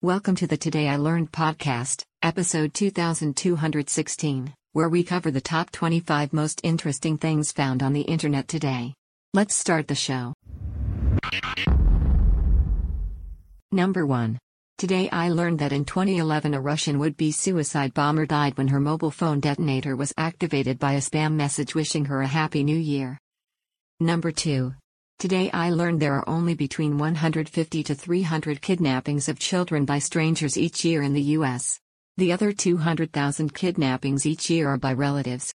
Welcome to the Today I Learned podcast, episode 2216, where we cover the top 25 most interesting things found on the internet today. Let's start the show. Number 1. Today I learned that in 2011 a Russian would be suicide bomber died when her mobile phone detonator was activated by a spam message wishing her a happy new year. Number 2. Today I learned there are only between 150 to 300 kidnappings of children by strangers each year in the US. The other 200,000 kidnappings each year are by relatives.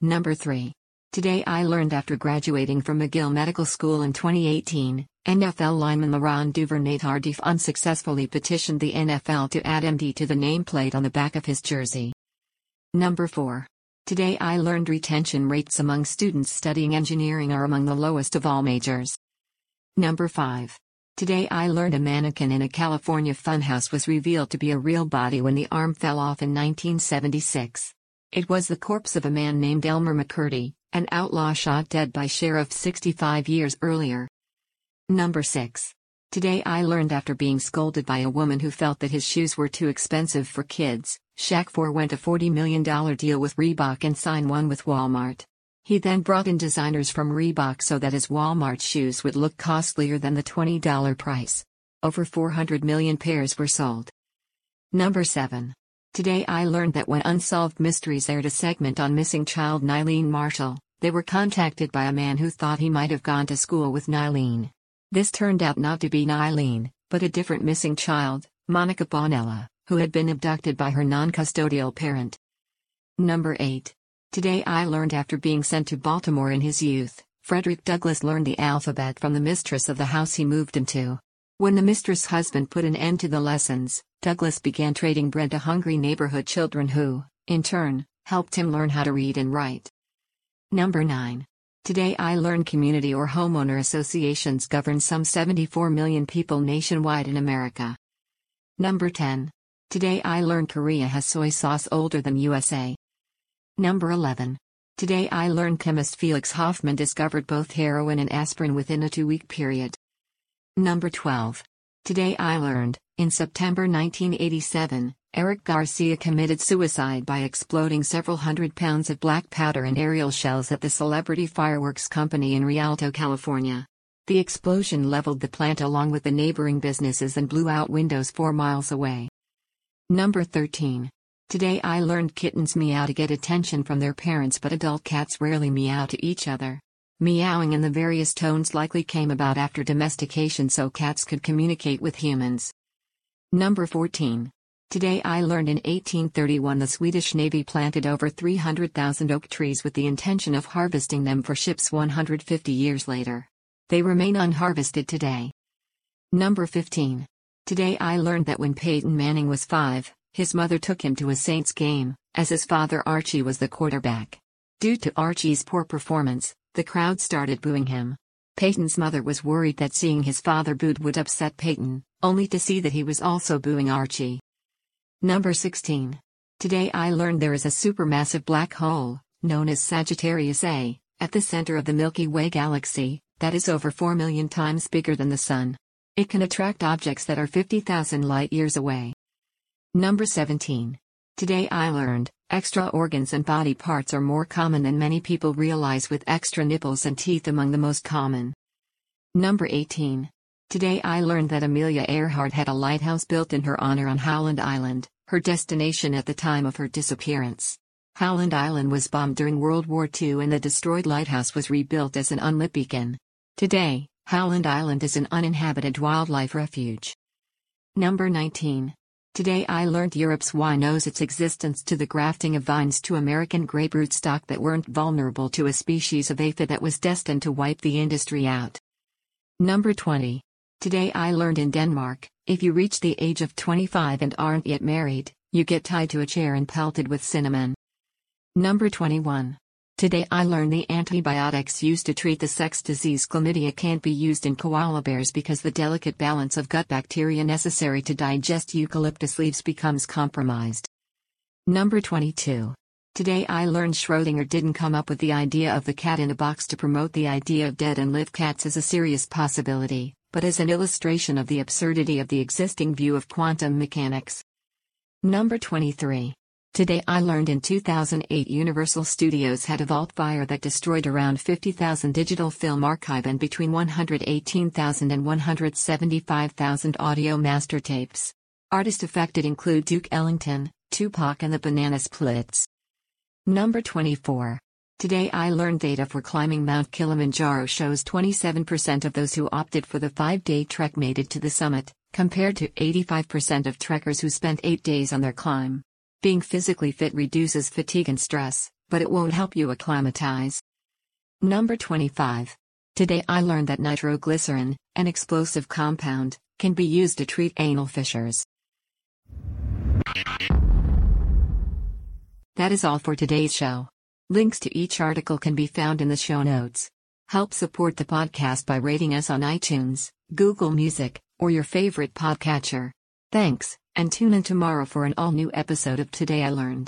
Number 3. Today I learned after graduating from McGill Medical School in 2018, NFL lineman Laurent Duvernay-Tardif unsuccessfully petitioned the NFL to add MD to the nameplate on the back of his jersey. Number 4. Today I learned retention rates among students studying engineering are among the lowest of all majors. Number 5. Today I learned a mannequin in a California funhouse was revealed to be a real body when the arm fell off in 1976. It was the corpse of a man named Elmer McCurdy, an outlaw shot dead by sheriff 65 years earlier. Number 6. Today I learned after being scolded by a woman who felt that his shoes were too expensive for kids, Shaq forewent a $40 million deal with Reebok and signed one with Walmart. He then brought in designers from Reebok so that his Walmart shoes would look costlier than the $20 price. Over 400 million pairs were sold. Number 7. Today I learned that when Unsolved Mysteries aired a segment on missing child Nyleen Marshall, they were contacted by a man who thought he might have gone to school with Nyleen. This turned out not to be Nyleen, but a different missing child, Monica Bonella who had been abducted by her non custodial parent. Number 8. Today I learned after being sent to Baltimore in his youth, Frederick Douglass learned the alphabet from the mistress of the house he moved into. When the mistress' husband put an end to the lessons, Douglass began trading bread to hungry neighborhood children who, in turn, helped him learn how to read and write. Number 9. Today I learned community or homeowner associations govern some 74 million people nationwide in America. Number 10. Today I learned Korea has soy sauce older than USA. Number 11. Today I learned chemist Felix Hoffman discovered both heroin and aspirin within a two week period. Number 12. Today I learned, in September 1987, Eric Garcia committed suicide by exploding several hundred pounds of black powder and aerial shells at the Celebrity Fireworks Company in Rialto, California. The explosion leveled the plant along with the neighboring businesses and blew out windows four miles away. Number 13. Today I learned kittens meow to get attention from their parents, but adult cats rarely meow to each other. Meowing in the various tones likely came about after domestication so cats could communicate with humans. Number 14. Today I learned in 1831 the Swedish Navy planted over 300,000 oak trees with the intention of harvesting them for ships 150 years later. They remain unharvested today. Number 15. Today I learned that when Peyton Manning was five, his mother took him to a Saints game, as his father Archie was the quarterback. Due to Archie's poor performance, the crowd started booing him. Peyton's mother was worried that seeing his father booed would upset Peyton, only to see that he was also booing Archie. Number 16. Today I learned there is a supermassive black hole, known as Sagittarius A, at the center of the Milky Way galaxy, that is over 4 million times bigger than the Sun. It can attract objects that are 50,000 light years away. Number 17. Today I learned, extra organs and body parts are more common than many people realize with extra nipples and teeth among the most common. Number 18. Today I learned that Amelia Earhart had a lighthouse built in her honor on Howland Island, her destination at the time of her disappearance. Howland Island was bombed during World War II and the destroyed lighthouse was rebuilt as an unlit beacon. Today, Howland Island is an uninhabited wildlife refuge. Number 19. Today I learned Europe's wine owes its existence to the grafting of vines to American grape rootstock that weren't vulnerable to a species of aphid that was destined to wipe the industry out. Number 20. Today I learned in Denmark, if you reach the age of 25 and aren't yet married, you get tied to a chair and pelted with cinnamon. Number 21. Today I learned the antibiotics used to treat the sex disease chlamydia can't be used in koala bears because the delicate balance of gut bacteria necessary to digest eucalyptus leaves becomes compromised. Number 22. Today I learned Schrodinger didn't come up with the idea of the cat in a box to promote the idea of dead and live cats as a serious possibility, but as an illustration of the absurdity of the existing view of quantum mechanics. Number 23. Today I learned in 2008 Universal Studios had a vault fire that destroyed around 50,000 digital film archive and between 118,000 and 175,000 audio master tapes. Artists affected include Duke Ellington, Tupac and the Banana Splits. Number 24. Today I learned data for climbing Mount Kilimanjaro shows 27% of those who opted for the 5-day trek made it to the summit, compared to 85% of trekkers who spent 8 days on their climb. Being physically fit reduces fatigue and stress, but it won't help you acclimatize. Number 25. Today I learned that nitroglycerin, an explosive compound, can be used to treat anal fissures. That is all for today's show. Links to each article can be found in the show notes. Help support the podcast by rating us on iTunes, Google Music, or your favorite podcatcher. Thanks, and tune in tomorrow for an all new episode of Today I Learned.